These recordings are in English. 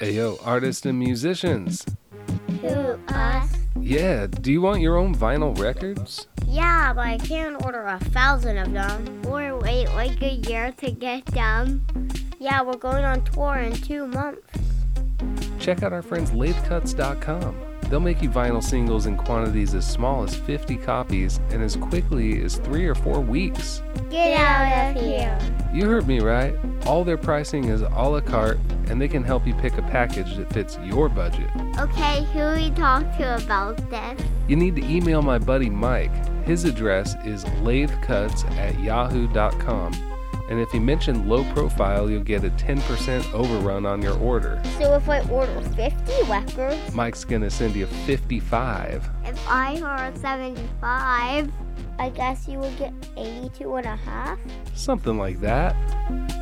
Ayo, artists and musicians. Who, us? Yeah, do you want your own vinyl records? Yeah, but I can't order a thousand of them. Or wait like a year to get them. Yeah, we're going on tour in two months. Check out our friends lathecuts.com. They'll make you vinyl singles in quantities as small as 50 copies and as quickly as three or four weeks. Get out of here. You heard me right. All their pricing is a la carte, and they can help you pick a package that fits your budget. Okay, who we talk to about this? You need to email my buddy Mike. His address is lathecuts at yahoo.com. And if you mention low profile, you'll get a 10% overrun on your order. So if I order 50 records, Mike's gonna send you 55. if I order 75, I guess you would get 82 and a half? Something like that.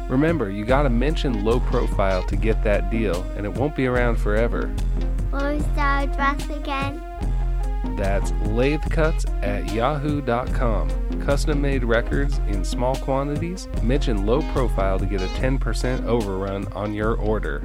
Remember, you gotta mention low profile to get that deal, and it won't be around forever. What was the address again? That's lathecuts at yahoo.com. Custom made records in small quantities. Mention low profile to get a 10% overrun on your order.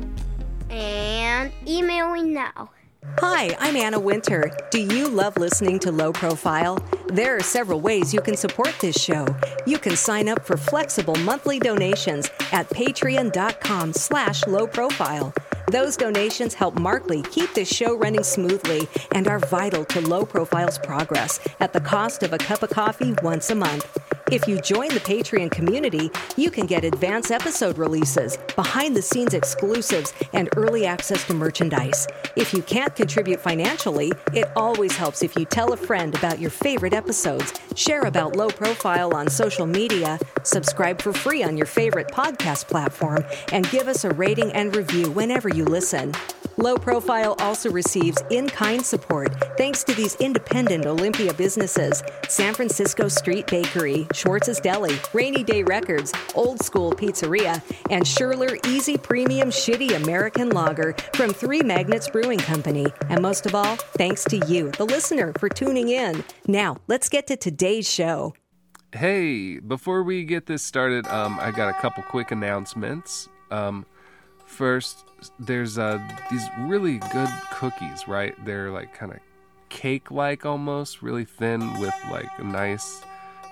And emailing now. Hi, I'm Anna Winter. Do you love listening to Low Profile? There are several ways you can support this show. You can sign up for flexible monthly donations at patreon.com slash low profile. Those donations help Markley keep this show running smoothly and are vital to Low Profile's progress at the cost of a cup of coffee once a month. If you join the Patreon community, you can get advance episode releases, behind the scenes exclusives, and early access to merchandise. If you can't contribute financially, it always helps if you tell a friend about your favorite episodes, share about low profile on social media, subscribe for free on your favorite podcast platform, and give us a rating and review whenever you listen. Low Profile also receives in kind support thanks to these independent Olympia businesses San Francisco Street Bakery, Schwartz's Deli, Rainy Day Records, Old School Pizzeria, and Schurler Easy Premium Shitty American Lager from Three Magnets Brewing Company. And most of all, thanks to you, the listener, for tuning in. Now, let's get to today's show. Hey, before we get this started, um, I got a couple quick announcements. Um, first, there's uh, these really good cookies, right? They're like kind of cake like almost, really thin with like a nice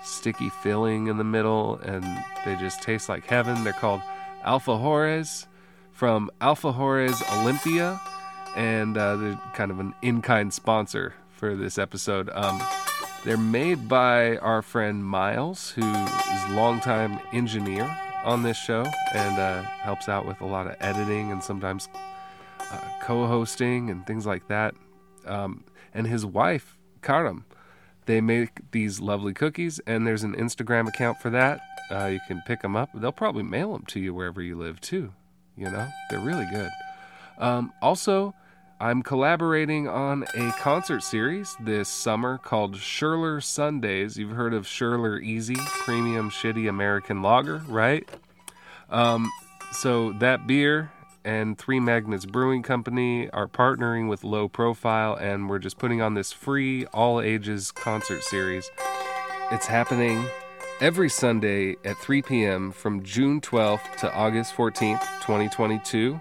sticky filling in the middle, and they just taste like heaven. They're called Alfajores from Alfajores Olympia, and uh, they're kind of an in kind sponsor for this episode. Um, they're made by our friend Miles, who is a longtime engineer on this show and uh, helps out with a lot of editing and sometimes uh, co-hosting and things like that. Um, and his wife, Karam, they make these lovely cookies, and there's an Instagram account for that. Uh, you can pick them up. They'll probably mail them to you wherever you live too. You know, they're really good. Um, also, I'm collaborating on a concert series this summer called Schurler Sundays. You've heard of Schurler Easy Premium Shitty American Lager, right? Um, so that beer and Three Magnets Brewing Company are partnering with Low Profile, and we're just putting on this free all ages concert series. It's happening every Sunday at 3 p.m. from June 12th to August 14th, 2022.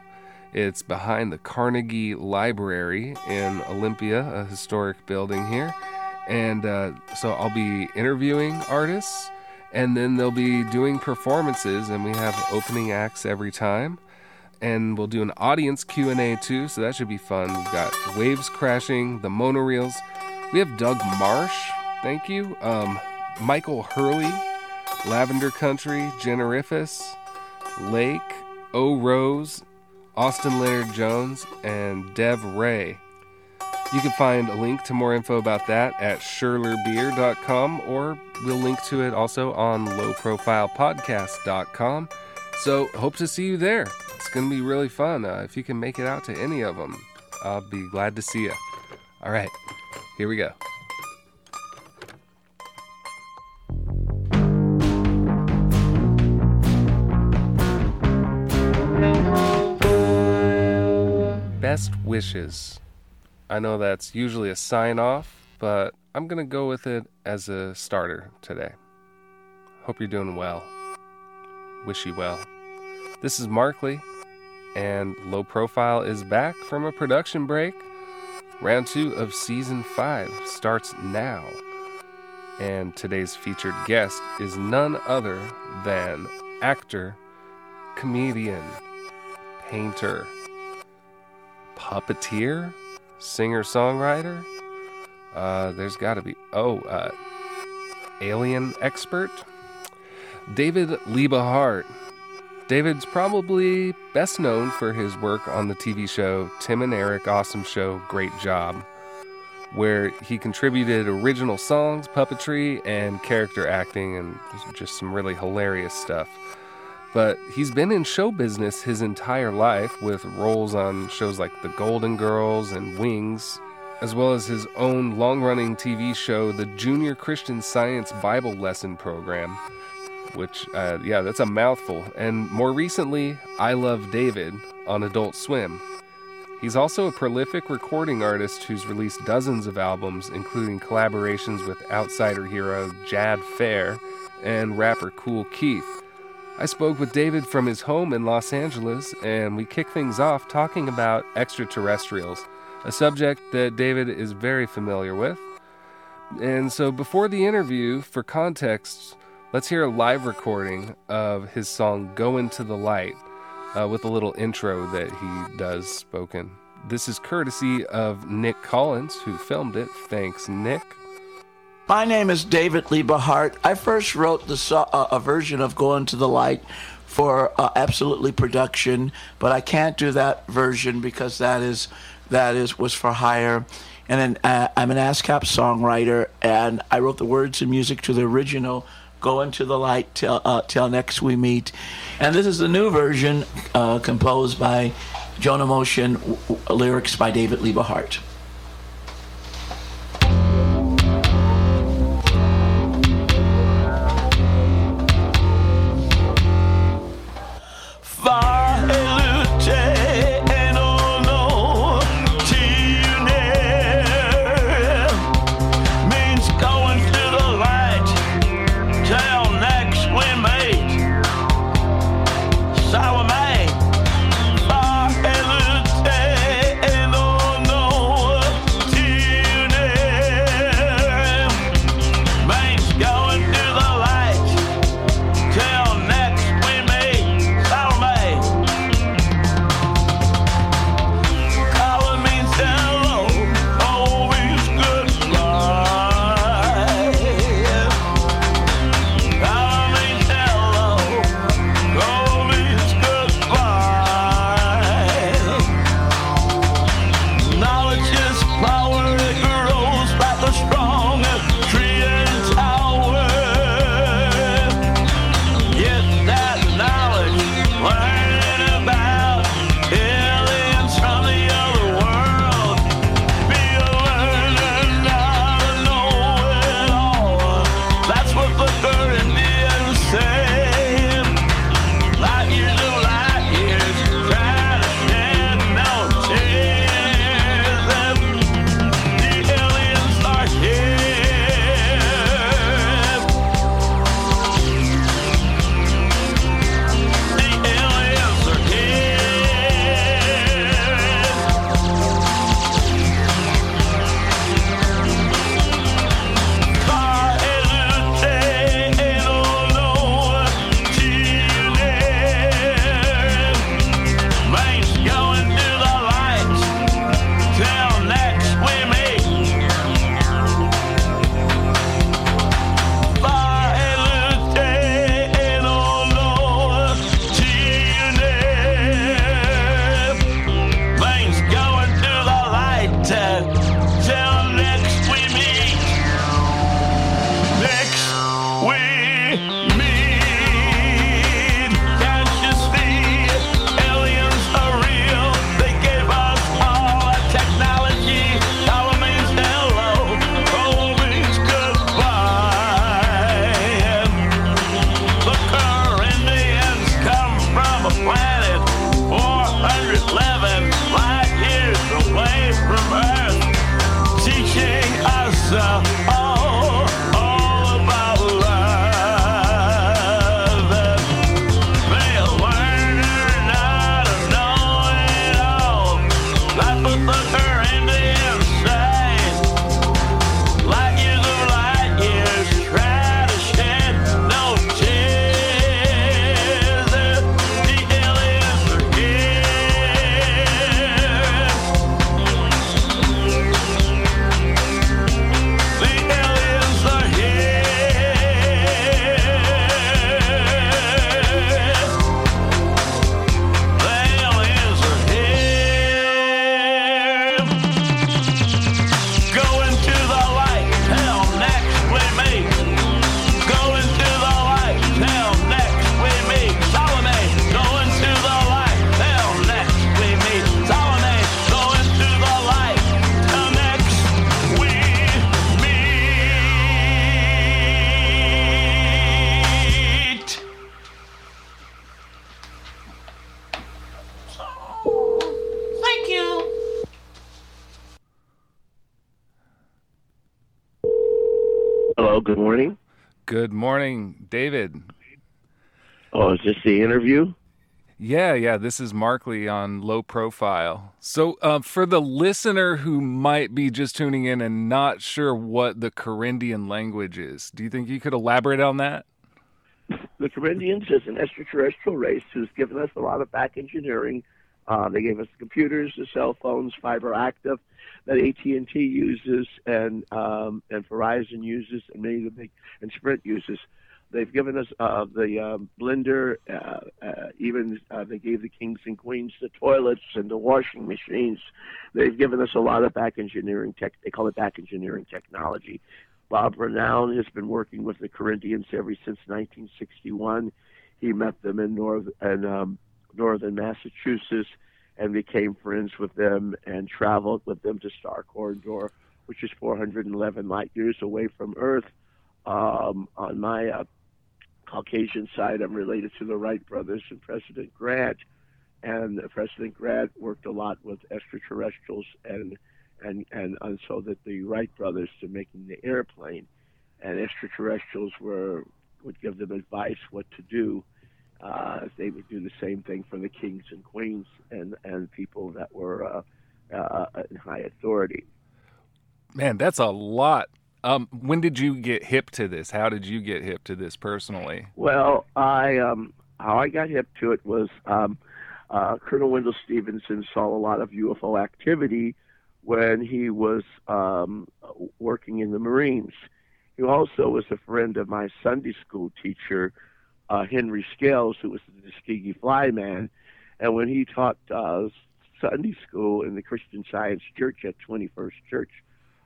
It's behind the Carnegie Library in Olympia, a historic building here. And uh, so I'll be interviewing artists, and then they'll be doing performances, and we have opening acts every time. And we'll do an audience Q&A too, so that should be fun. We've got Waves Crashing, the Monoreels. We have Doug Marsh, thank you. Um, Michael Hurley, Lavender Country, Generifus, Lake, O Rose, Austin Leonard Jones, and Dev Ray. You can find a link to more info about that at schurlerbeer.com or we'll link to it also on lowprofilepodcast.com. So, hope to see you there. It's going to be really fun. Uh, if you can make it out to any of them, I'll be glad to see you. All right, here we go. Best wishes. I know that's usually a sign off, but I'm going to go with it as a starter today. Hope you're doing well. Wish you well. This is Markley, and Low Profile is back from a production break. Round two of season five starts now. And today's featured guest is none other than actor, comedian, painter, puppeteer, singer songwriter. Uh, there's got to be, oh, uh, alien expert, David Liebe Hart. David's probably best known for his work on the TV show Tim and Eric Awesome Show Great Job, where he contributed original songs, puppetry, and character acting, and just some really hilarious stuff. But he's been in show business his entire life with roles on shows like The Golden Girls and Wings, as well as his own long running TV show, the Junior Christian Science Bible Lesson Program which, uh, yeah, that's a mouthful. And more recently, I Love David on Adult Swim. He's also a prolific recording artist who's released dozens of albums, including collaborations with outsider hero Jad Fair and rapper Kool Keith. I spoke with David from his home in Los Angeles, and we kick things off talking about extraterrestrials, a subject that David is very familiar with. And so, before the interview, for context, Let's hear a live recording of his song Go Into the Light uh, with a little intro that he does spoken. This is courtesy of Nick Collins, who filmed it. Thanks, Nick. My name is David Liebe Hart. I first wrote the so- uh, a version of Going to the Light for uh, Absolutely Production, but I can't do that version because that is that is was for hire. And then, uh, I'm an ASCAP songwriter, and I wrote the words and music to the original Go into the light till, uh, till next we meet. And this is the new version uh, composed by Jonah Motion, w- lyrics by David Liebe Hart. Good morning. Good morning, David. Oh, is this the interview? Yeah, yeah. This is Markley on Low Profile. So, uh, for the listener who might be just tuning in and not sure what the Corinthian language is, do you think you could elaborate on that? The Corinthians is an extraterrestrial race who's given us a lot of back engineering. Uh, they gave us computers, the cell phones, fiber active, that AT&T uses and um, and Verizon uses and many of the big and Sprint uses. They've given us uh, the um, blender, uh, uh, even uh, they gave the kings and queens the toilets and the washing machines. They've given us a lot of back engineering tech. They call it back engineering technology. Bob Renaud has been working with the Corinthians ever since 1961. He met them in north and um, northern Massachusetts and became friends with them and traveled with them to Star Korendor, which is 411 light years away from Earth. Um, on my uh, Caucasian side, I'm related to the Wright brothers and President Grant. And President Grant worked a lot with extraterrestrials and and and, and so that the Wright brothers to making the airplane, and extraterrestrials were would give them advice what to do uh, they would do the same thing for the kings and queens and, and people that were uh, uh, in high authority. Man, that's a lot. Um, when did you get hip to this? How did you get hip to this personally? Well, I um, how I got hip to it was um, uh, Colonel Wendell Stevenson saw a lot of UFO activity when he was um, working in the Marines. He also was a friend of my Sunday school teacher, uh, Henry Scales, who was the Tuskegee Flyman, and when he taught uh, Sunday school in the Christian Science Church at 21st Church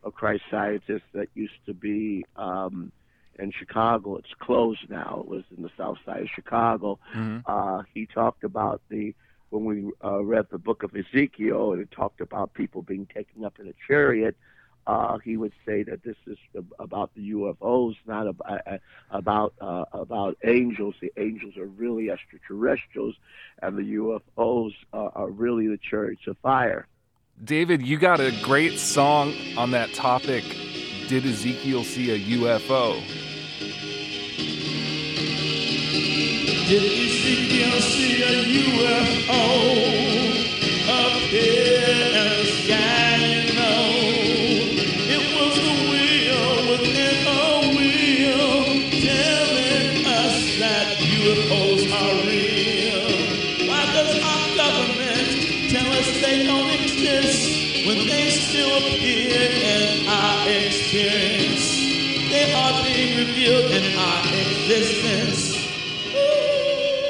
of Christ Scientists, that used to be um, in Chicago. It's closed now. It was in the South Side of Chicago. Mm-hmm. Uh, he talked about the when we uh, read the book of Ezekiel, and it talked about people being taken up in a chariot uh, he would say that this is about the UFOs, not about uh, about uh, about angels. The angels are really extraterrestrials, and the UFOs are, are really the chariots of fire. David, you got a great song on that topic. Did Ezekiel see a UFO? Did Ezekiel see a UFO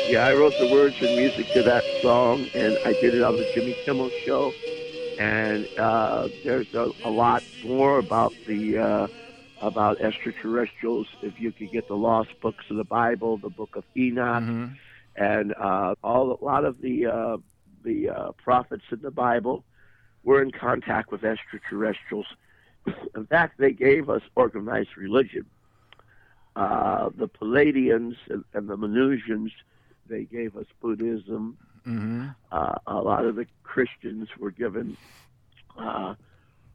Yeah, I wrote the words and music to that song, and I did it on the Jimmy Kimmel Show. And uh, there's a, a, lot more about the uh, about extraterrestrials. If you could get the lost books of the Bible, the Book of Enoch, mm-hmm. and uh, all a lot of the uh, the uh, prophets in the Bible were in contact with extraterrestrials. in fact, they gave us organized religion. Uh, the Pleiadians and, and, the Venusians, they gave us Buddhism. Mm-hmm. Uh, a lot of the Christians were given uh,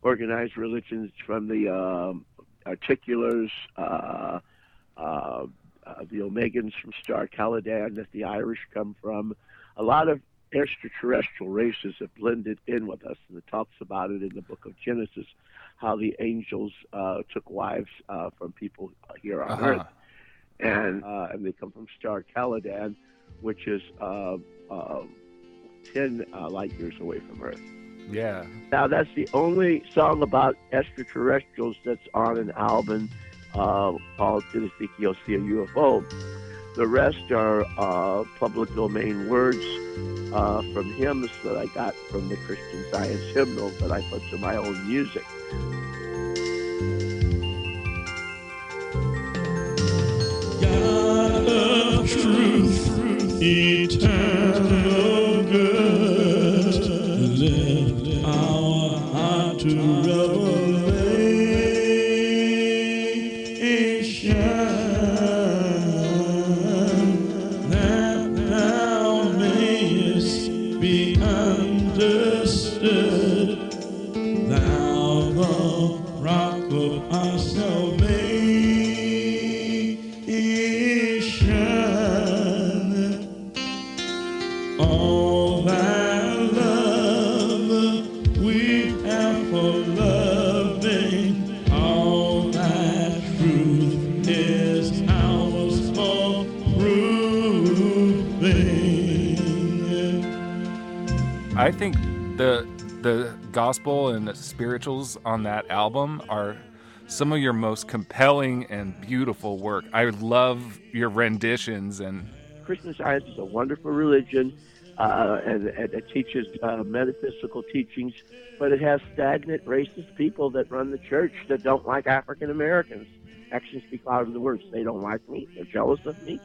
organized religions from the um, Articulars, uh, uh, the Omegans from Star Caladan that the Irish come from. A lot of extraterrestrial races have blended in with us, and it talks about it in the book of Genesis how the angels uh, took wives uh, from people here on uh-huh. Earth, and uh, and they come from Star Caladan, which is uh, uh, ten light years away from Earth. Yeah. Now that's the only song about extraterrestrials that's on an album called "Did Ezekiel See a UFO?" The rest are public domain words uh, from hymns that I got from the Christian Science Hymnal that I put to my own music. God of truth, eternal good, lift our heart to revelation spirituals on that album are some of your most compelling and beautiful work. I love your renditions and Christian Science is a wonderful religion, uh, and, and it teaches uh, metaphysical teachings, but it has stagnant, racist people that run the church that don't like African Americans. Actions speak louder than words. They don't like me. They're jealous of me.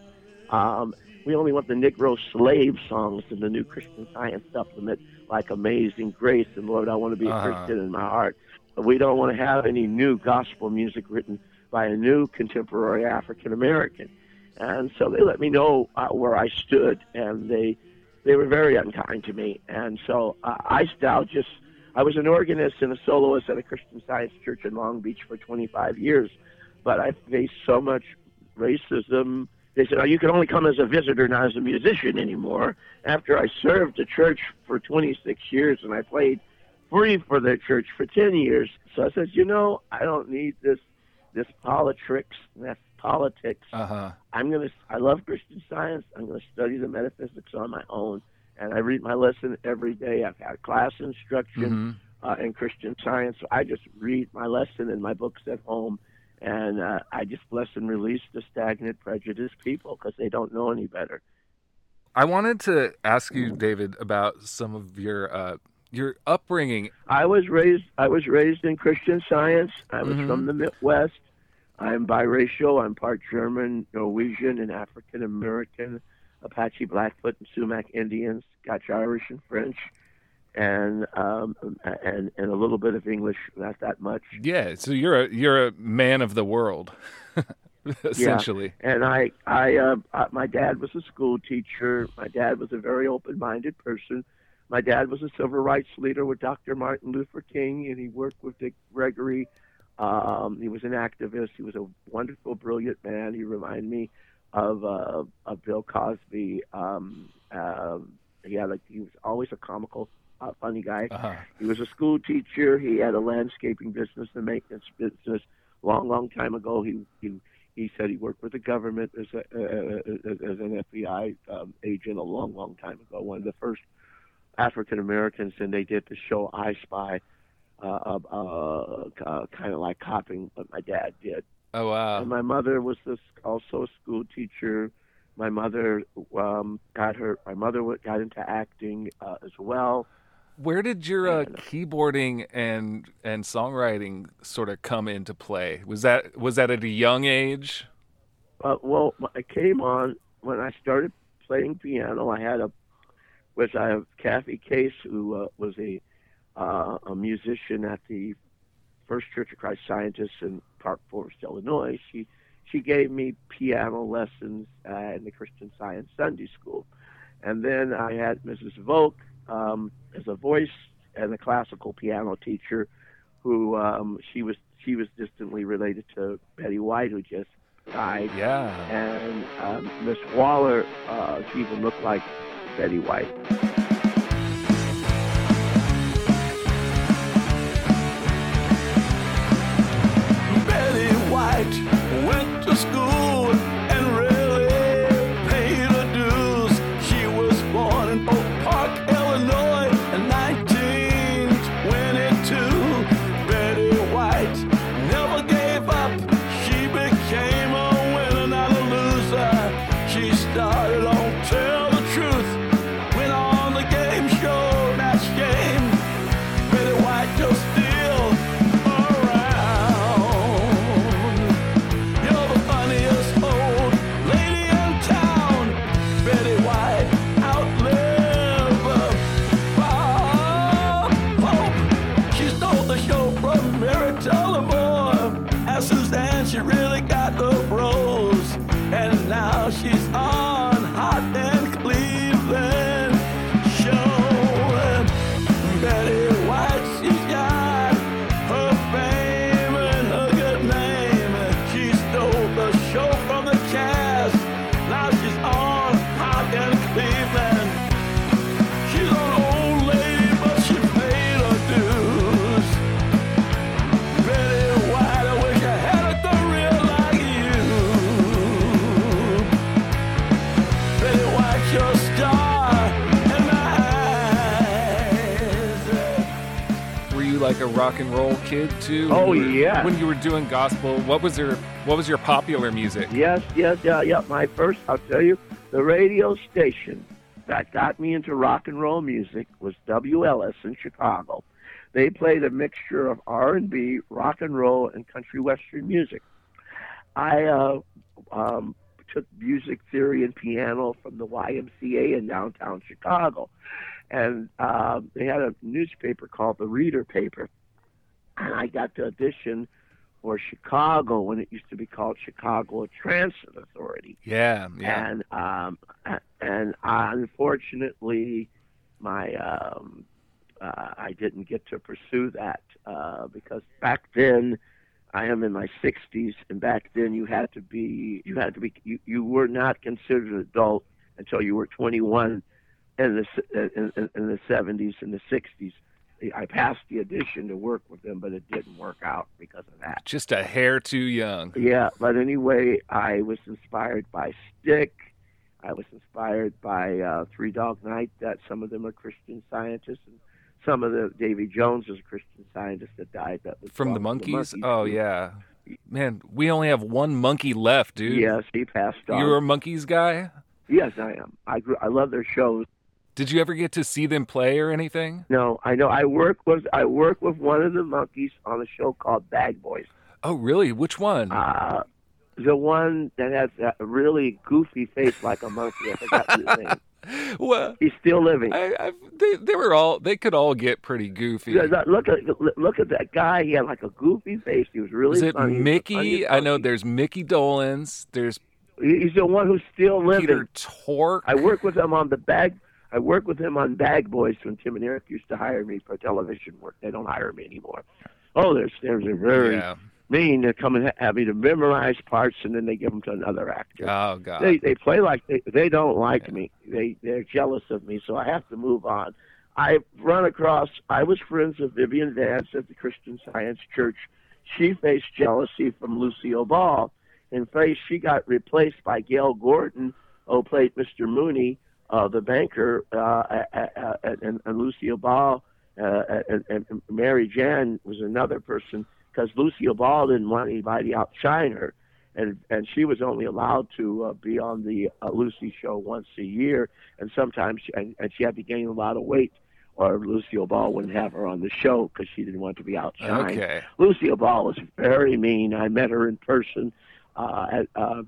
Um, we only want the Negro slave songs in the new Christian Science supplement, like Amazing Grace and Lord, I want to be a Uh-huh. Christian in my heart. But we don't want to have any new gospel music written by a new contemporary African American. And so they let me know uh, where I stood, and they they were very unkind to me. And so uh, I still just I was an organist and a soloist at a Christian Science church in Long Beach for 25 years, but I faced so much racism. They said, "Oh, you can only come as a visitor, not as a musician anymore." After I served the church for 26 years and I played free for the church for 10 years, so I said, "You know, I don't need this this politics, that's politics. uh huh. I'm gonna. I love Christian Science. I'm gonna study the metaphysics on my own, and I read my lesson every day. I've had class instruction hmm uh, in Christian Science. So I just read my lesson in my books at home, and uh, I just bless and release the stagnant, prejudiced people because they don't know any better. I wanted to ask you, David, about some of your uh, your upbringing. I was raised. I was raised in Christian Science. I was Mhm. from the Midwest. I'm biracial. I'm part German, Norwegian, and African American. Apache, Blackfoot, and Sumac Indians. Scotch, Irish, and French, and um, and and a little bit of English. Not that much. Yeah, so you're a you're a man of the world, essentially. Yeah. And I, I, uh, uh, my dad was a school teacher. My dad was a very open-minded person. My dad was a civil rights leader with Dr. Martin Luther King, and he worked with Dick Gregory. Um, he was an activist. He was a wonderful, brilliant man. He reminded me of uh, of Bill Cosby. Um, he had like he was always a comical, uh, funny guy. Uh-huh. He was a school teacher. He had a landscaping business and maintenance business. Long, long time ago, he he he said he worked with the government as a uh, as an FBI um, agent a long, long time ago. One of the first African Americans, and they did the show I Spy, uh, uh, uh, kind of like copying what my dad did. Oh wow. And my mother was this, also a school teacher. My mother um, got her. My mother got into acting uh, as well. Where did your uh, keyboarding and and songwriting sort of come into play? Was that was that at a young age? Uh, well, I came on when I started playing piano. I had a was I have Kathy Case, who uh, was a uh, a musician at the First Church of Christ Scientists in Park Forest, Illinois. She she gave me piano lessons uh, in the Christian Science Sunday School, and then I had Mrs. Volk um, as a voice and a classical piano teacher, who um, she was she was distantly related to Betty White, who just died Yeah. and um, Miss Waller, uh, she even looked like Betty White. Betty White went to school rock and roll kid too? Oh, When were- yeah. When you were doing gospel, what was your what was your popular music? Yes, yes, yeah, yeah. My first, I'll tell you, the radio station that got me into rock and roll music was WLS in Chicago. They played a mixture of R&B, rock and roll, and country western music. I uh, um, took music theory and piano from the YMCA in downtown Chicago, and uh, they had a newspaper called the Reader Paper, and I got to audition for Chicago when it used to be called Chicago Transit Authority. Yeah, yeah. And um, and unfortunately, my um, uh, I didn't get to pursue that uh, because back then, I am in my 60s, and back then you had to be you had to be you, you were not considered an adult until you were 21 in the in, in, in the 70s and the 60s. I passed the audition to work with them, but it didn't work out because of that. Just a hair too young. Yeah, but anyway, I was inspired by Stick. I was inspired by uh, Three Dog Night. That some of them are Christian scientists, and some of the Davy Jones is a Christian scientist that died. That was From the from Monkees? Oh yeah. Man, we only have one monkey left, dude. Yes, he passed on. You're a Monkees guy? Yes, I am. I grew, I love their shows. Did you ever get to see them play or anything? No, I know. I work with I work with one of the Monkees on a show called Bag Boys. Oh, really? Which one? Uh, the one that has a really goofy face like a monkey. I forgot his name. well, He's still living. I, I, they, they were all. They could all get pretty goofy. Yeah, look- at look at that guy. He had like a goofy face. He was really Is it funny. Mickey? I know there's Micky Dolenz. There's He's the one who's still living. Peter Tork. I work with him on the bag. I work with him on Bag Boys when Tim and Eric used to hire me for television work. They don't hire me anymore. Oh, there's there's a very Yeah. mean. They come and ha- have me to memorize parts, and then they give them to another actor. Oh God. They they play like they they don't like me. They they're jealous of me, so I have to move on. I've run across. I was friends with Vivian Vance at the Christian Science Church. She faced jealousy from Lucille Ball. In fact, she got replaced by Gale Gordon, who played Mr. Mooney, uh, the banker, uh, and, and Lucille Ball uh, and, and Mary Jan was another person because Lucille Ball didn't want anybody outshine her and and she was only allowed to uh, be on the uh, Lucy show once a year, and sometimes she, and, and she had to gain a lot of weight, or Lucille Ball wouldn't have her on the show because she didn't want to be outshined. Okay. Lucille Ball was very mean. I met her in person. Uh, uh,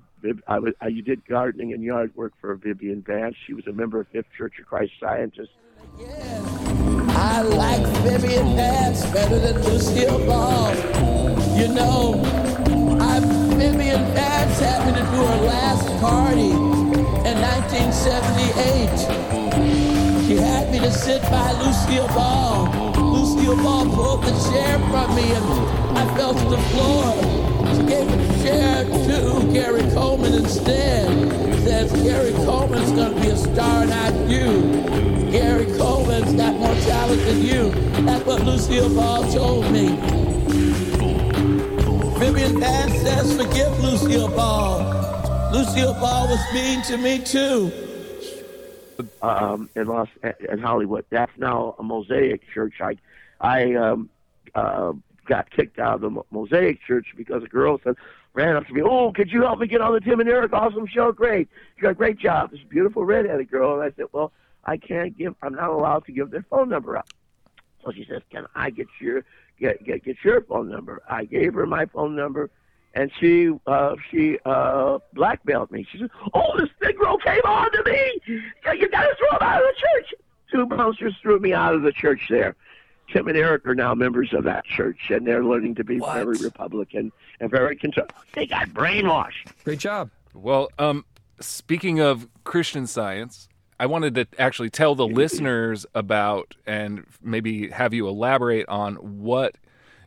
I was I did gardening and yard work for Vivian Vance. She was a member of Fifth Church of Christ Scientists. I like Vivian Vance better than Lucille Ball. You know, I, Vivian Vance had me to do her last party in 1978. She had me to sit by Lucille Ball. Lucille Ball pulled the chair from me and I fell to the floor. Gave the chair to Gary Coleman instead. Says Gary Coleman's gonna be a star, not you. Gary Coleman's got more talent than you. That's what Lucille Ball told me. Vivian Vance says forgive Lucille Ball. Lucille Ball was mean to me too. um, in Los in Hollywood. That's now a Mosaic church. I I um, uh, got kicked out of the Mosaic church because a girl said ran up to me. Oh, could you help me get on the Tim and Eric Awesome Show? Great, you got a great job. This beautiful redheaded girl. And I said, well, I can't give. I'm not allowed to give their phone number up. So she says, can I get your get get get your phone number? I gave her my phone number. And she uh, she uh, blackmailed me. She said, "Oh, this Negro came on to me. You got to throw him out of the church." Two bouncers threw me out of the church there. Tim and Eric are now members of that church, and they're learning to be very Republican and very conservative. They got brainwashed. Great job. Well, um, speaking of Christian Science, I wanted to actually tell the listeners about and maybe have you elaborate on what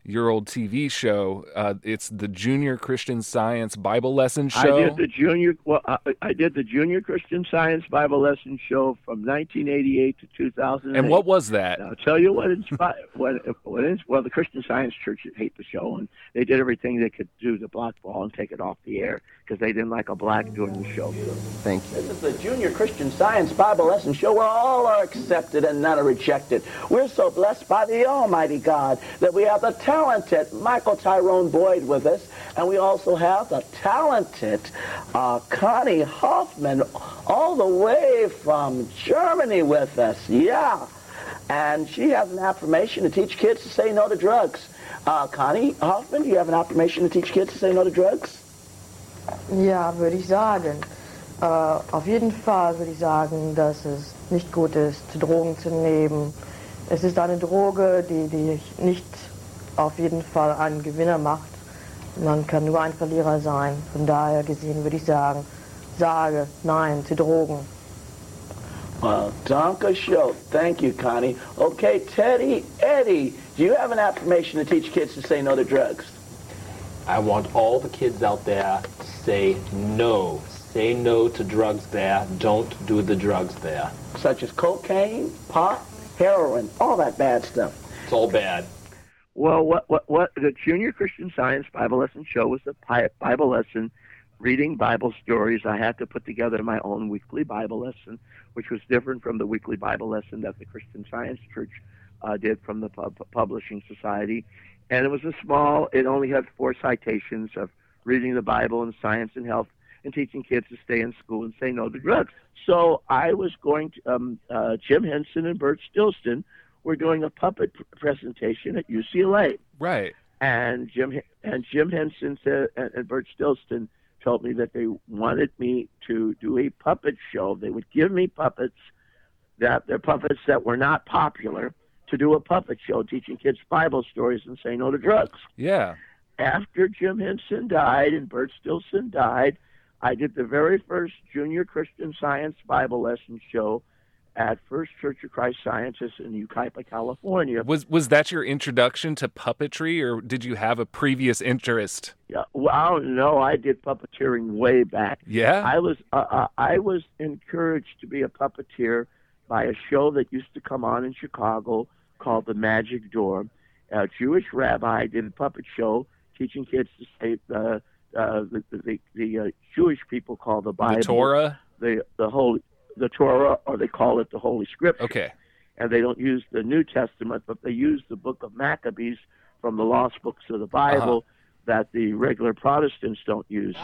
your old TV show. Uh, it's the Junior Christian Science Bible Lesson Show. I did the junior. Well, I, I did the Junior Christian Science Bible Lesson Show from 1988 to 2008. and what was that? I'll tell you what inspired. what, what is, well, the Christian Science Church hate the show, and they did everything they could do to blackball and take it off the air because they didn't like a black doing the show. So, Thank you. This is the Junior Christian Science Bible Lesson Show where all are accepted and none are rejected. We're so blessed by the Almighty God that we have the talented Michael Tyrone Boyd with us, and we also have the talented uh, Connie Hoffman all the way from Germany with us. Yeah. And she has an affirmation to teach kids to say no to drugs. Uh, Connie Hoffman, do you have an affirmation to teach kids to say no to drugs? Ja, würde ich sagen. Äh, auf jeden Fall würde ich sagen, dass es nicht gut ist, Drogen zu nehmen. Es ist eine Droge, die, die nicht auf jeden Fall einen Gewinner macht. Man kann nur ein Verlierer sein. Von daher gesehen würde ich sagen, sage Nein zu Drogen. Well, Donka Show. Thank you, Connie. Okay, Teddy, Eddie, do you have an affirmation to teach kids to say no to drugs? I want all the kids out there to say no. Say no to drugs there. Don't do the drugs there. Such as cocaine, pot, heroin, all that bad stuff. It's all bad. Well, what what what the Junior Christian Science Bible Lesson Show was a Bible lesson, reading Bible stories. I had to put together my own weekly Bible lesson, which was different from the weekly Bible lesson that the Christian Science Church uh, did from the pub- Publishing Society. And it was a small, it only had four citations of reading the Bible and science and health and teaching kids to stay in school and say no to drugs. So I was going to, um, uh, Jim Henson and Burr Tillstrom were doing a puppet pr- presentation at UCLA Right. and Jim and Jim Henson said, and, and Burr Tillstrom told me that they wanted me to do a puppet show. They would give me puppets that they're puppets that were not popular to do a puppet show teaching kids Bible stories and say no to drugs. Yeah. After Jim Henson died and Burr Tillstrom died, I did the very first junior Christian Science Bible lesson show at First Church of Christ Scientists in Yucaipa, California. Was was that your introduction to puppetry, or did you have a previous interest? Yeah, well, no, I did puppeteering way back. Yeah. I was uh, uh, I was encouraged to be a puppeteer by a show that used to come on in Chicago called The Magic Door. A Jewish rabbi did a puppet show teaching kids to say uh, uh, the the, the uh, Jewish people call the Bible the Torah. the the holy the Torah, or they call it the Holy Scripture Okay. and they don't use the New Testament, but they use the book of Maccabees from the lost books of the Bible that the regular Protestants don't use.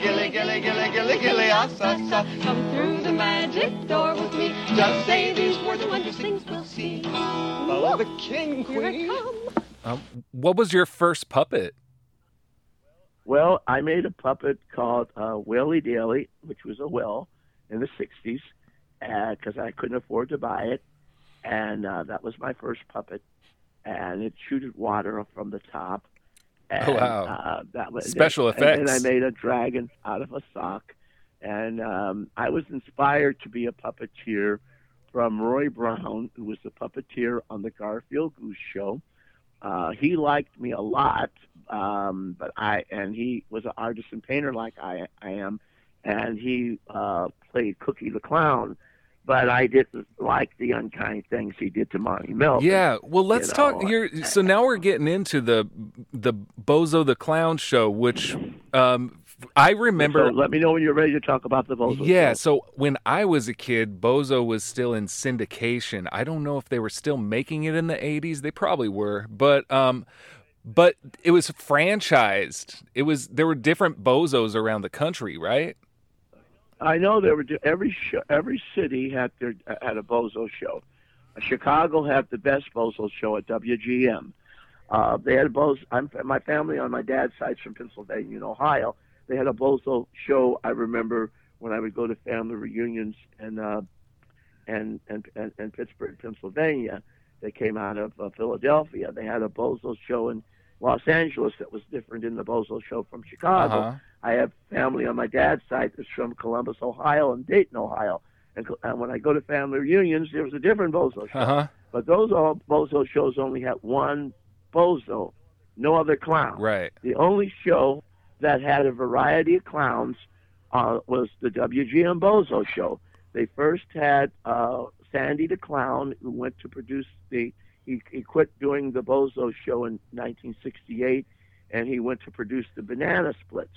Gilly, gilly, gilly, gilly, gilly, sa, sa. Come through the magic door with me. Just say these words and wondrous things we'll see. Follow the king, queen. Um, what was your first puppet? Well, I made a puppet called uh, Willie Daly, which was a well in the 60s, because I couldn't afford to buy it. And uh, that was my first puppet. And it shooted water from the top. And, Oh, wow. Uh, that was Special effects. and, And I made a dragon out of a sock. And um, I was inspired to be a puppeteer from Roy Brown, who was the puppeteer on the Garfield Goose Show. Uh, he liked me a lot, um, but I and he was an artist and painter like I, I am, and he uh, played Cookie the Clown. But I didn't like the unkind things he did to Monty Milton. Yeah. Well, let's you talk. You're, so now we're getting into the the Bozo the Clown show, which um, I remember. So let me know when you're ready to talk about the Bozo. Yeah, so when I was a kid, Bozo was still in syndication. I don't know if they were still making it in the 80s. They probably were, but um but it was franchised. It was there were different Bozos around the country, right? I know there were every show, every city had their had a bozo show. Chicago had the best bozo show at WGN. Uh, they had bozo. I'm my family on my dad's side's from Pennsylvania and Ohio. They had a bozo show. I remember when I would go to family reunions and uh, and and and, and Pittsburgh, Pennsylvania. They came out of uh, Philadelphia. They had a bozo show in Los Angeles that was different in the bozo show from Chicago. Uh-huh. I have family on my dad's side that's from Columbus, Ohio, and Dayton, Ohio. And, and when I go to family reunions, there was a different bozo show. Uh-huh. But those all Bozo shows only had one Bozo, no other clown. Right. The only show that had a variety of clowns uh, was the WGN Bozo show. They first had uh, Sandy the Clown, who went to produce the. He, he quit doing the Bozo show in 1968, and he went to produce the Banana Splits.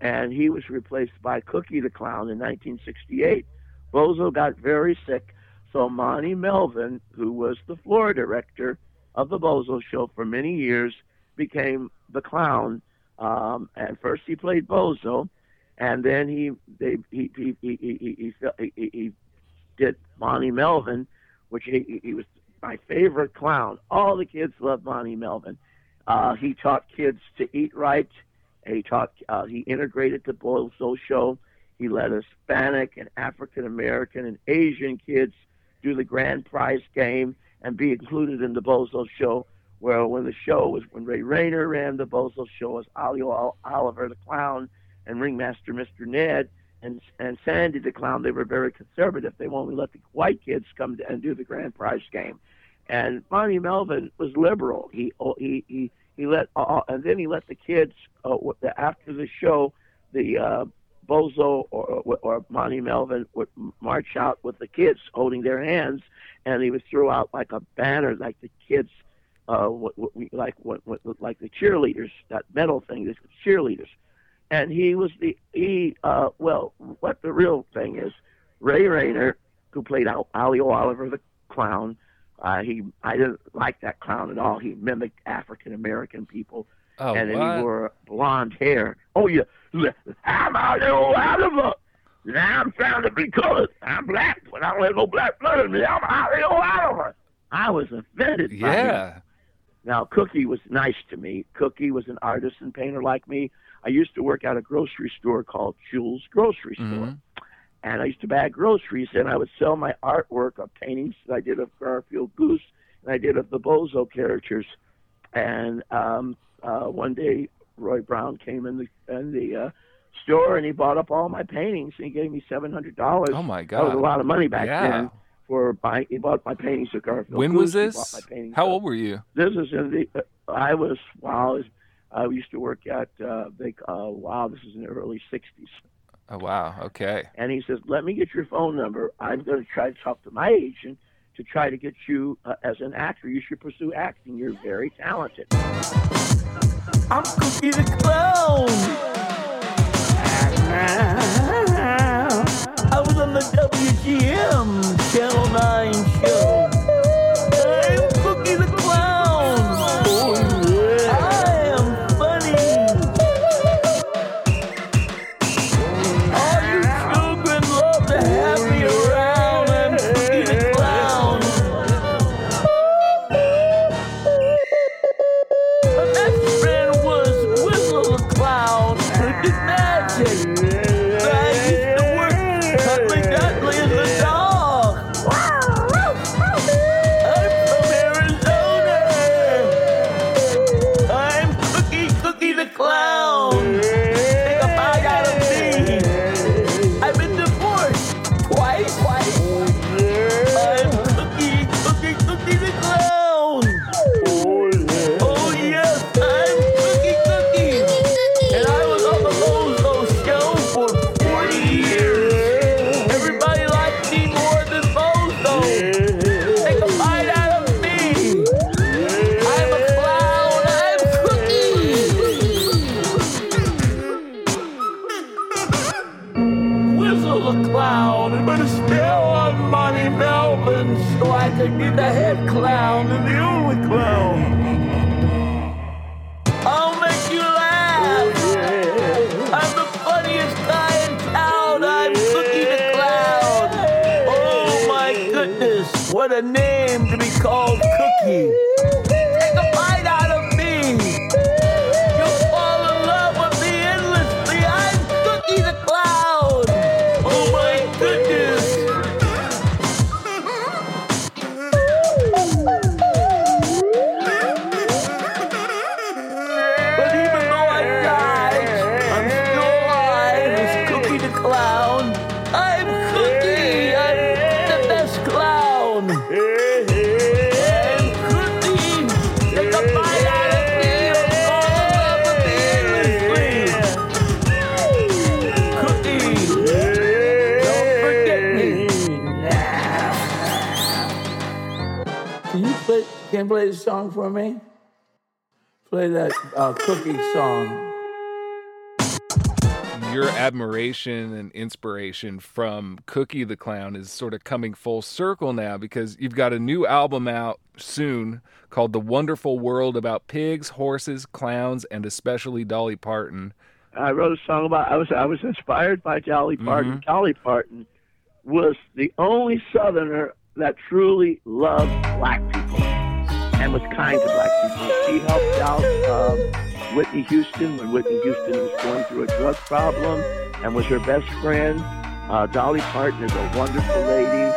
And he was replaced by Cookie the Clown in 1968. Bozo got very sick, so Monty Melvin, who was the floor director of the Bozo show for many years, became the clown. Um, and first he played Bozo, and then he they, he, he, he, he, he, he, he did Bonnie Melvin, which he, he was my favorite clown. All the kids loved Bonnie Melvin. Uh, he taught kids to eat right. He taught. Uh, he integrated the Bozo show. He let Hispanic and African American and Asian kids do the grand prize game and be included in the Bozo show. Where when the show was when Ray Rayner ran the Bozo show as Ali Oliver the clown and ringmaster Mr. Ned and and Sandy the clown, they were very conservative. They only let the white kids come to, and do the grand prize game. And Monty Melvin was liberal. He he he he let uh, and then he let the kids uh, after the show, the uh, Bozo or, or or Monty Melvin would march out with the kids holding their hands, and he would throw out like a banner, like the kids, uh, what, what we, like what, what like the cheerleaders, that metal thing, the cheerleaders. And he was the he uh well what the real thing is ray rayner who played Al- ali oliver the clown uh he i didn't like that clown at all. He mimicked african american people. Oh, and then what? he wore blonde hair. Oh yeah. I'm ali oliver now i'm trying to be colored. I'm black. But i don't have no black blood in me i'm ali oliver i was offended. Yeah. Now, Cookie was nice to me. Cookie was an artist and painter like me. I used to work at a grocery store called Jules Grocery Store. Mhm. And I used to bag groceries, and I would sell my artwork of paintings that I did of Garfield Goose and I did of the Bozo characters. And um, uh, one day, Roy Brown came in the in the uh, store and he bought up all my paintings and he gave me seven hundred dollars. Oh my That was a lot of money back Yeah. then. For buy, he bought my paintings of Garfield. When Goose. was this? bought my paintings How old were you? this is in the. Uh, I was wow. I, was, I used to work at. Uh, they. Uh, wow. This is in the early '60s. Oh wow. Okay. And he says, "Let me get your phone number. I'm going to try to talk to my agent to try to get you uh, as an actor. You should pursue acting. You're very talented." I'm Cookie the Clown. I was on the WGN gentleman. Cookie song. Your admiration and inspiration from Cookie the Clown is sort of coming full circle now because you've got a new album out soon called The Wonderful World about pigs, horses, clowns, and especially Dolly Parton. I wrote a song about. I was I was inspired by Dolly Parton. Dolly Parton was the only Southerner that truly loved black people and was kind to black people. She helped out um, Whitney Houston when Whitney Houston was going through a drug problem and was her best friend. Uh, Dolly Parton is a wonderful lady.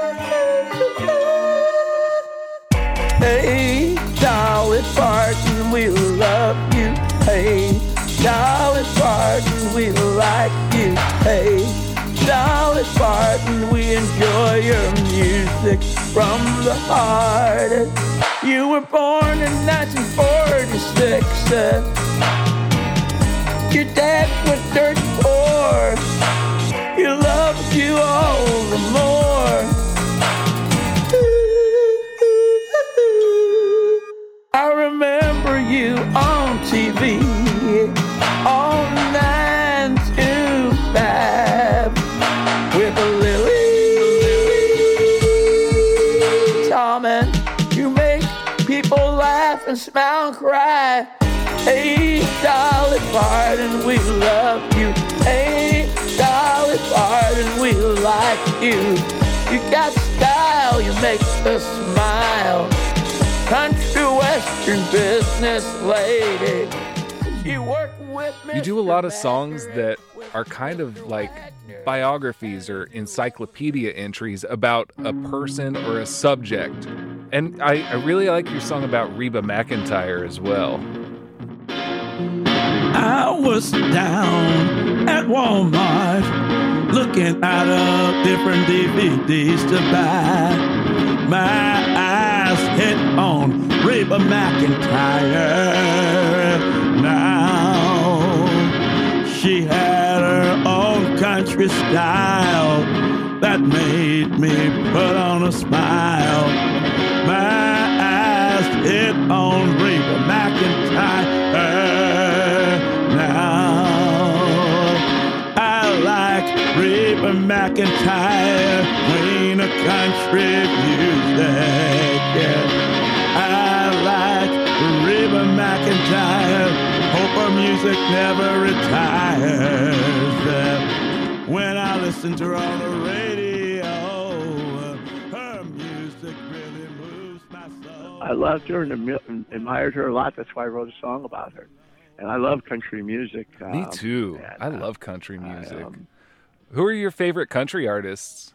Hey, Dolly Parton, we love you. Hey, Dolly Parton, we like you. Hey, Dolly Parton, we enjoy your music from the heart. You were born in 1946. Your dad was dirt poor. He loved you all the more. I remember you on TV on 9 to 5 with a Lily Tom, and You make people laugh and smile and cry. Hey, Dolly Parton, we love you. Hey, Dolly Parton, we like you. You got style, you make us smile country western business lady. You work with me. You do a lot of songs that are kind of like biographies or encyclopedia entries about a person or a subject. And I, I really like your song about Reba McEntire as well. I was down at Walmart looking at a different DVDs to buy. My eyes hit on Reba McEntire. Now she had her own country style that made me put on a smile. My eyes hit on McEntire, queen of country music. Yeah. I like Reba McEntire, hope her music never retires. Uh, When I listen to her on the radio, her music really moves my soul. I loved her and admi- admired her a lot. That's why I wrote a song about her. And I love country music. Me um, too. and, I uh, love country I, music. um, Who are your favorite country artists?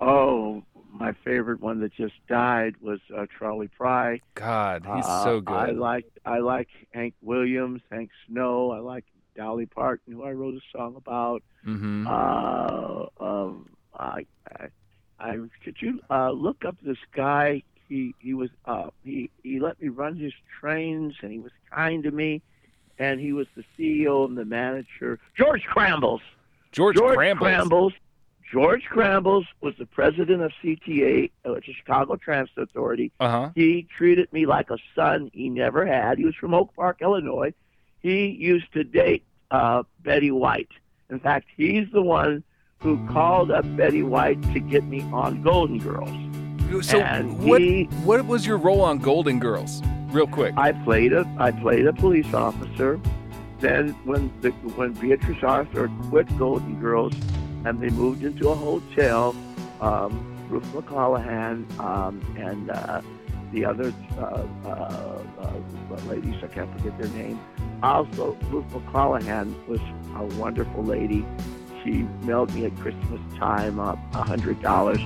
Oh, my favorite one that just died was uh, Charley Pride. God, he's Uh, so good. I like I like Hank Williams, Hank Snow. I like Dolly Parton, who I wrote a song about. hmm Uh, um, I, I, I could you uh, look up this guy? He he was uh, he he let me run his trains, and he was kind to me, and he was the CEO and the manager. George Krambles. George, George Krambles. Krambles. George Krambles was the president of CTA, uh, the Chicago Transit Authority. Uh-huh. He treated me like a son he never had. He was from Oak Park, Illinois. He used to date uh, Betty White. In fact, he's the one who called up Betty White to get me on Golden Girls. So And what he- what was your role on Golden Girls? Real quick. I played a I played a police officer. Then when the when Beatrice Arthur quit Golden Girls and they moved into a hotel, um, Ruth McCallahan um, and uh, the other uh, uh, uh, ladies I can't forget their name. Also, Ruth McCallahan was a wonderful lady. She mailed me at Christmas time a uh, hundred dollars.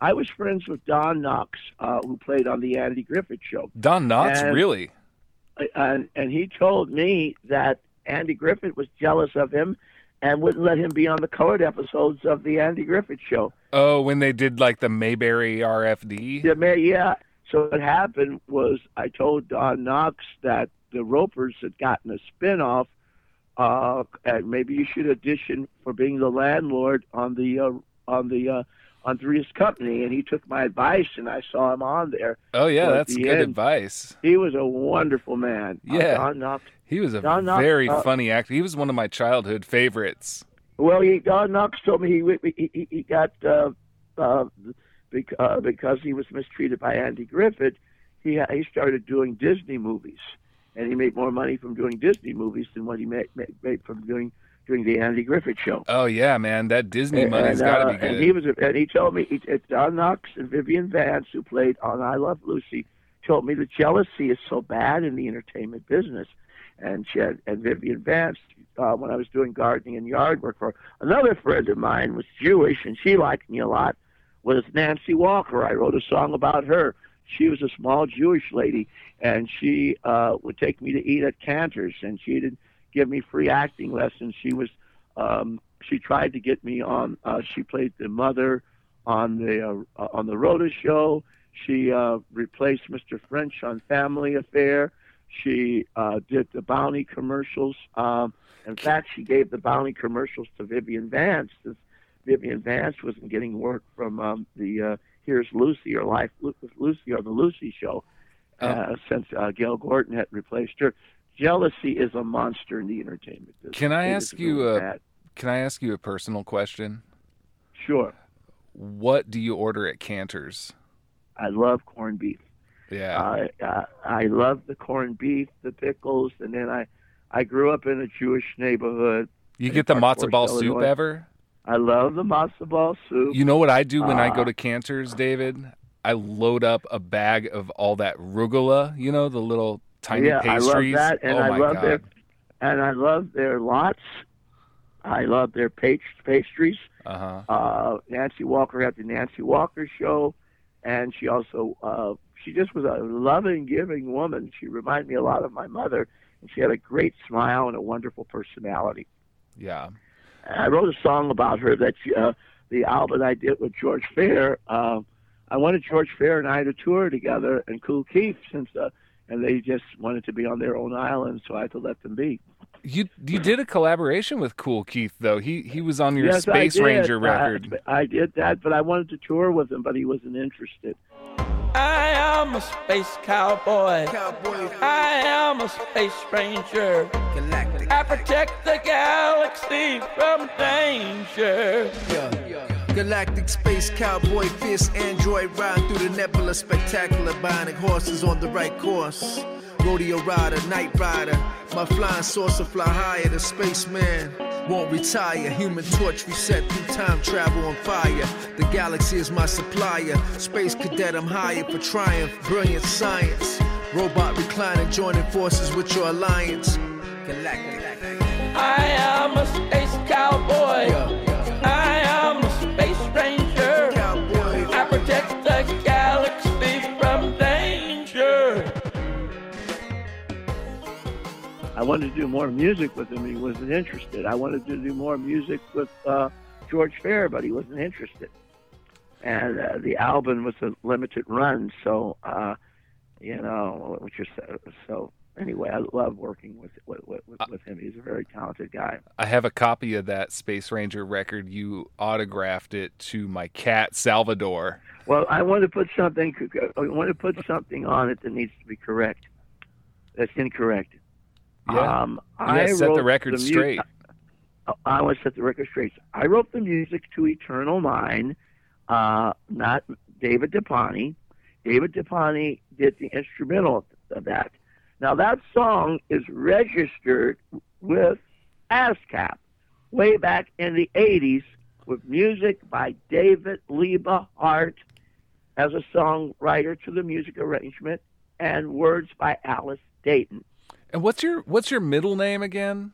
I was friends with Don Knox, uh, who played on the Andy Griffith Show. Don Knotts, And- really? and and he told me that Andy Griffith was jealous of him and wouldn't let him be on the colored episodes of the Andy Griffith show. Oh, when they did like the Mayberry RFD? Yeah, man, yeah. So what happened was I told Don Knox that the Ropers had gotten a spinoff uh, and maybe you should audition for being the landlord on the uh, on the uh, on Three's Company." And he took my advice, and I saw him on there. Oh yeah, So that's good end, advice. He was a wonderful man. Uh, Yeah. Don Knox. He was a Don Knox, very uh, funny actor. He was one of my childhood favorites. Well, he, Don Knox told me he he, he- got uh, uh, bec- uh, because he was mistreated by Andy Griffith. He he started doing Disney movies, and he made more money from doing Disney movies than what he made, made, made from doing doing the Andy Griffith show. Oh yeah, man, that Disney money's got to uh, be good. And he was, a, and he told me, he, it's Don Knox and Vivian Vance, who played on I Love Lucy, told me the jealousy is so bad in the entertainment business. And she had, and Vivian Vance, uh, when I was doing gardening and yard work for another friend of mine, was Jewish, and she liked me a lot. Was Nancy Walker? I wrote a song about her. She was a small Jewish lady, and she uh, would take me to eat at Canter's, and she did give me free acting lessons. She was um, she tried to get me on. Uh, she played the mother on the uh, on the Rhoda show. She uh, replaced Mr. French on Family Affair. She uh, did the Bounty commercials. Um, in fact, she gave the Bounty commercials to Vivian Vance. Since Vivian Vance wasn't getting work from um, the uh, Here's Lucy or Life with Lucy or the Lucy show, uh, since uh, Gale Gordon had replaced her. Jealousy is a monster in the entertainment business. Can I It ask you really a bad. Can I ask you a personal question? Sure. What do you order at Canter's? I love corned beef. Yeah. I uh, I love the corned beef, the pickles, and then I I grew up in a Jewish neighborhood. You get the matzo ball soup ever? I love the matzo ball soup. You know what I do when I go Uh, to Canter's, David? I load up a bag of all that rugula, you know, the little tiny yeah, pastries. I love that, and oh I love god. their and I love their lots. I love their past- pastries. Uh-huh. Uh, Nancy Walker had the Nancy Walker show, and she also uh, she just was a loving, giving woman. She reminded me a lot of my mother, and she had a great smile and a wonderful personality. Yeah. And I wrote a song about her that uh, the album I did with George Fair. Uh, I wanted George Fair and I to tour together, and Kool Keith, since uh, and they just wanted to be on their own island, so I had to let them be. You you did a collaboration with Kool Keith though. He he was on your yes, Space I did. Ranger I- record. I, did that, but I wanted to tour with him, but he wasn't interested. I am a space cowboy. Cowboy. I am a space ranger. Galactic. I protect the galaxy from danger. Galactic space cowboy, fierce android riding through the nebula, spectacular bionic horses on the right course. Rodeo rider, night rider, my flying saucer fly higher. The spaceman won't retire. Human torch reset through time travel on fire. The galaxy is my supplier. Space cadet, I'm higher for triumph. Brilliant science. Robot reclining, joining forces with your alliance. Galactic. I am a space cowboy. I I wanted to do more music with him. He wasn't interested. I wanted to do more music with uh, George Fair, but he wasn't interested. And uh, the album was a limited run, so uh, you know, which is so. Anyway, I love working with with, with, with him. He's a very talented guy. I have a copy of that Space Ranger record. You autographed it to my cat Salvador. Well, I want to put something. I want to put something on it that needs to be correct. That's incorrect. Yeah. Um, I set the record mu- straight. I, I want to set the record straight. I wrote the music to Eternal Mine, uh, not David DePani. David DePani did the instrumental of that. Now that song is registered with ASCAP way back in the 80s with music by David Liebe Hart as a songwriter to the music arrangement and words by Alice Dayton. And what's your what's your middle name again?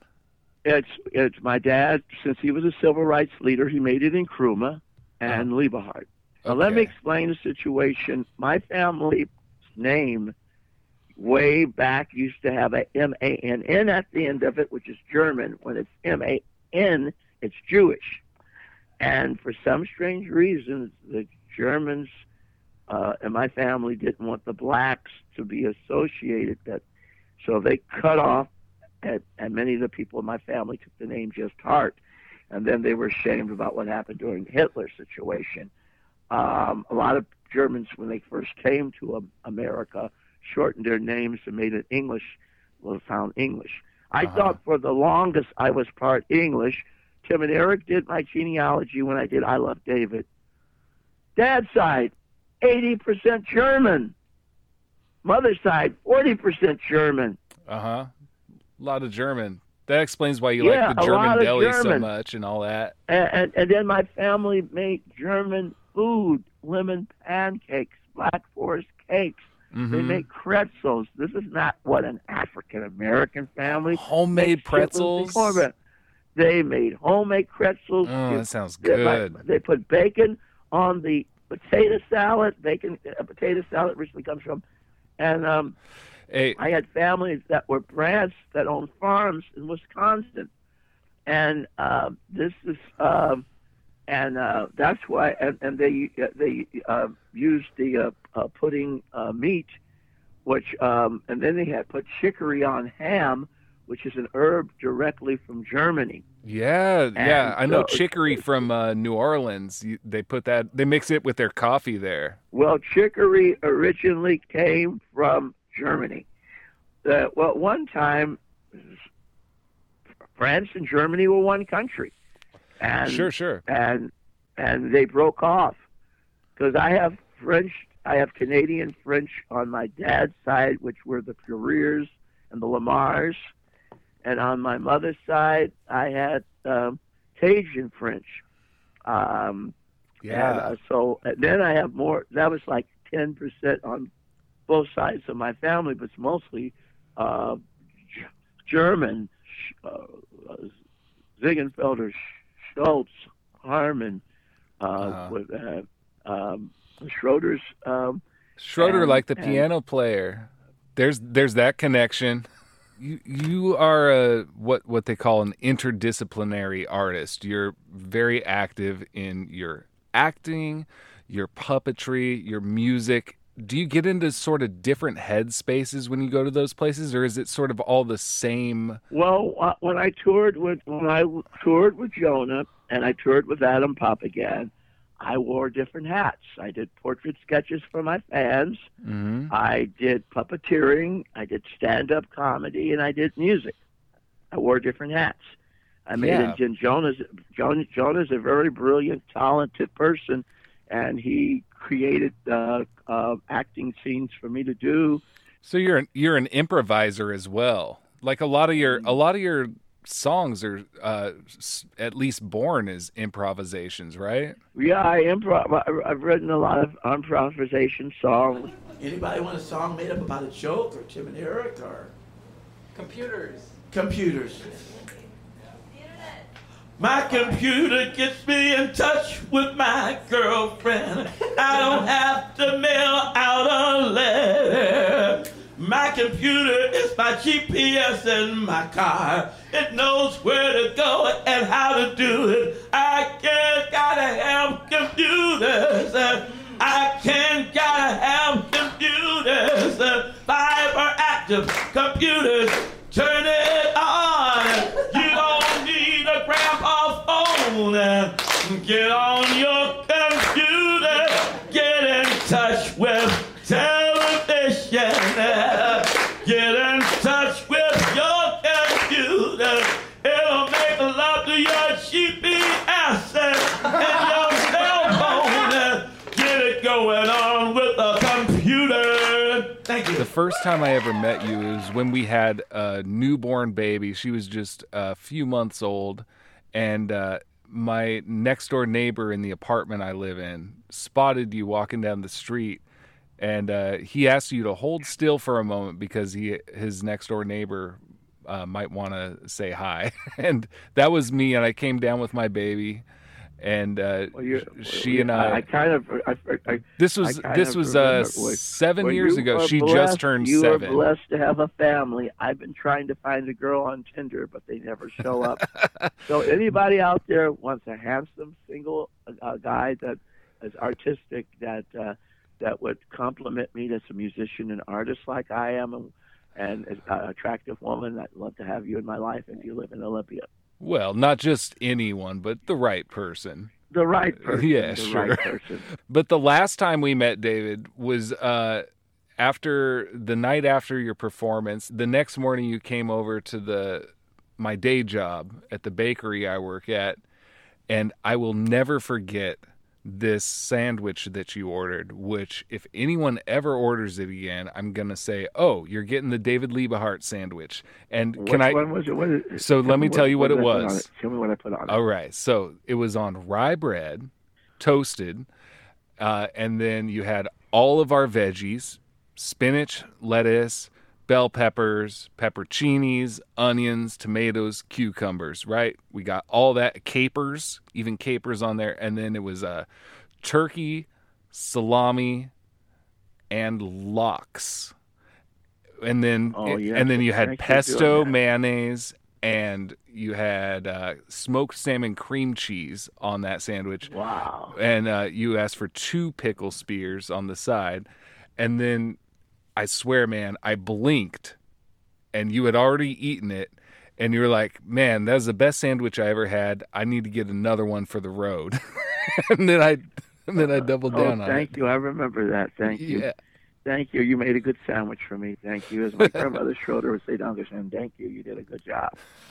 It's it's my dad. Since he was a civil rights leader, he made it in Kruma and uh Liebe Hart. Now let me explain the situation. My family's name, way back, used to have a M A N N at the end of it, which is German. When it's M A N, it's Jewish. And for some strange reason, the Germans uh, and my family didn't want the blacks to be associated. That so they cut off and, and many of the people in my family took the name just Hart, and then they were ashamed about what happened during the Hitler situation. Um, a lot of Germans, when they first came to um, America, shortened their names and made it English. Well, found English. I Uh-huh. thought for the longest I was part English. Tim and Eric did my genealogy when I did I Love David. Dad's side, 80% German. Mother's side, 40% German. Uh huh. A lot of German. That explains why you Yeah, like the German deli so much and all that. And, and, and then my family made German food, lemon pancakes, Black Forest cakes. They Mhm. make pretzels. This is not what an African American family Homemade pretzels? They made homemade pretzels. Oh, You- that sounds they- like, good. They put bacon on the potato salad. Bacon, a potato salad originally comes from, and um, Hey, I had families that were brants that owned farms in Wisconsin, and uh, this is um, and uh, that's why and, and they uh, they uh, used the uh, uh, pudding uh, meat, which um, and then they had put chicory on ham, which is an herb directly from Germany. Yeah, yeah. I know so- chicory from uh, New Orleans. They put that. They mix it with their coffee there. Well, chicory originally came from Germany. Uh, well, one time, France and Germany were one country, and Sure, sure. and and they broke off because I have French, I have Canadian French on my dad's side, which were the Puriers and the Lamars, and on my mother's side, I had um, Cajun French. Um, Yeah. and, uh, so and then I have more. That was like ten percent on both sides of my family, but it's mostly uh, G- German. Uh, uh, Ziegenfelder, Schultz, Harmon, uh, Uh-huh. with uh, um, Schroeder's. Um, Schroeder, and- like the and- piano player. There's there's that connection. You you are a what what they call an interdisciplinary artist. You're very active in your acting, your puppetry, your music. Do you get into sort of different head spaces when you go to those places, or is it sort of all the same? Well, uh, when I toured with when I toured with Jonah and I toured with Adam Papagan, I wore different hats. I did portrait sketches for my fans. Mm-hmm. I did puppeteering. I did stand-up comedy, and I did music. I wore different hats. I made Yeah. And Jonah's Jonah, Jonah's a very brilliant, talented person, and he created uh, uh, acting scenes for me to do. So you're an, you're an improviser as well. Like a lot of your a lot of your songs are uh, s- at least born as improvisations, right? Yeah, I improv. I- I've written a lot of improvisation songs. Anybody want a song made up about a joke or Tim and Eric or Computers. computers? My computer gets me in touch with my girlfriend. I don't have to mail out a letter. My computer is my GPS in my car. It knows where to go and how to do it. I can't gotta have computers. I can't gotta have computers. Fiber active computers. Turn it on. You don't need a grandpa phone. Get on your first time I ever met you was when we had a newborn baby. She was just a few months old, and uh, my next door neighbor in the apartment I live in spotted you walking down the street, and uh, he asked you to hold still for a moment because he his next door neighbor uh, might want to say hi, and that was me. And I came down with my baby, and uh, Well, you- she and I. I kind of. I, I, This was this was uh, seven when years ago. She blessed- just turned you seven. were blessed to have a family. I've been trying to find a girl on Tinder, but they never show up. so anybody out there wants a handsome single uh, guy that is artistic that uh, that would compliment me as a musician and artist like I am, and and an attractive woman. I'd love to have you in my life if you live in Olympia. Well, not just anyone, but the right person. The right person. Yeah, the sure. Right person. But the last time we met, David, was uh, after the night after your performance. The next morning, you came over to the my day job at the bakery I work at, and I will never forget this sandwich that you ordered. Which, if anyone ever orders it again, I'm gonna say, "Oh, you're getting the David Liebe Hart sandwich." And can Which I? one was it? What is, So let me tell you what it did I put was. Tell me what I put on it. All right. So it was on rye bread, toasted, uh, and then you had all of our veggies spinach, lettuce, bell peppers, pepperoncinis, onions, tomatoes, cucumbers, right? We got all that, capers, even capers on there. And then it was uh, turkey, salami, and lox. And then, Oh, yes. and then you had Thank you for doing pesto, mayonnaise, and you had uh, smoked salmon cream cheese on that sandwich. Wow. And uh, you asked for two pickle spears on the side. And then I swear, man, I blinked and you had already eaten it. And you were like, man, that was the best sandwich I ever had. I need to get another one for the road. and then I and then I doubled Oh, down on it. thank you. I remember that. Thank you. Yeah. Thank you. You made a good sandwich for me. Thank you. As my grandmother Schroeder would say, Dankeschön. Thank you. You did a good job.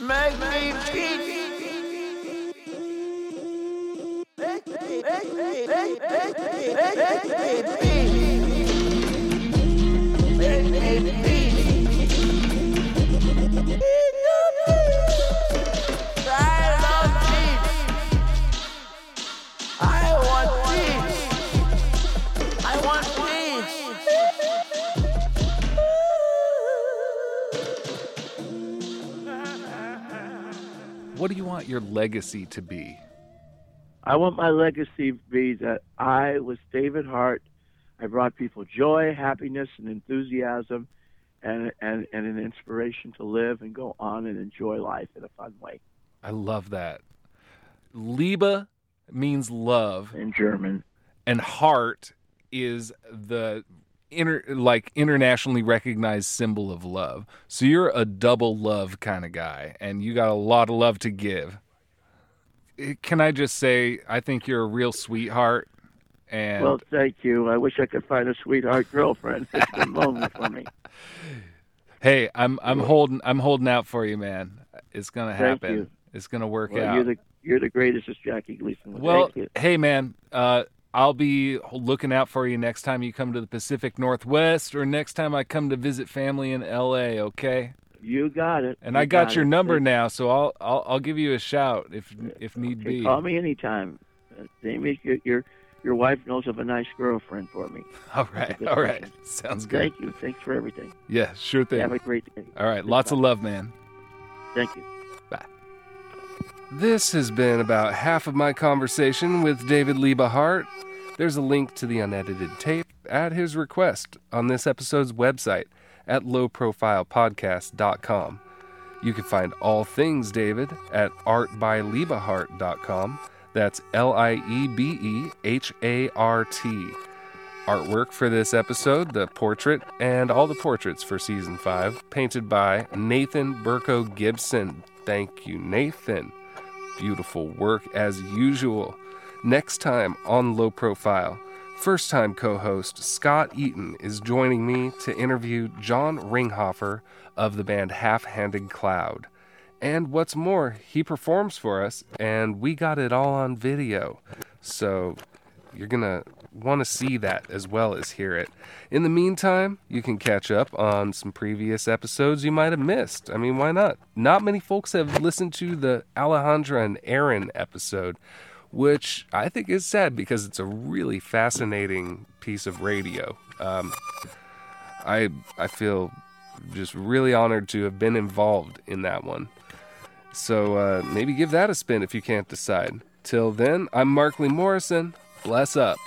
Make me peace. What do you want your legacy to be? I want my legacy to be that I was David Hart. I brought people joy, happiness, and enthusiasm, and, and, and an inspiration to live and go on and enjoy life in a fun way. I love that. Liebe means love in German, and heart is the inter like internationally recognized symbol of love. So you're a double love kind of guy, and you got a lot of love to give. Eh, Can I just say, I think you're a real sweetheart, and Well, thank you. I wish I could find a sweetheart girlfriend. It's moment for me. hey, I'm I'm holding I'm holding out for you, man. It's gonna happen. It's gonna work Well, out. you're the you're the greatest, as Jackie Gleason. Well, Thank you. hey man, uh, I'll be looking out for you next time you come to the Pacific Northwest, or next time I come to visit family in L.A. Okay? You got it. And You I got, got your it. number now, so I'll I'll I'll give you a shout if if need Okay, be. Call me anytime. Uh, Amy, your, your your wife knows of a nice girlfriend for me. All right, all right, person. sounds good. Thank you. Thanks for everything. Yeah, sure thing. Have a great day. All right, lots of love, man. Thank you. Bye. This has been about half of my conversation with David Liebe Hart. There's a link to the unedited tape at his request on this episode's website at lowprofilepodcast.com. You can find all things David at artbyliebehart.com. That's L I E B E H A R T. Artwork for this episode, the portrait, and all the portraits for season 5, painted by Nathan Burko Gibson. Thank you, Nathan. Beautiful work as usual. Next time on Low Profile, first time co host Scott Eaton is joining me to interview John Ringhofer of the band Half Handed Cloud. And what's more, he performs for us, and we got it all on video. So you're going to want to see that as well as hear it. In the meantime, you can catch up on some previous episodes you might have missed. I mean, why not? Not many folks have listened to the Alejandra and Aaron episode, which I think is sad because it's a really fascinating piece of radio. Um, I I feel just really honored to have been involved in that one. So uh, maybe give that a spin if you can't decide. Till then, I'm Mark Lee Morrison. Bless up.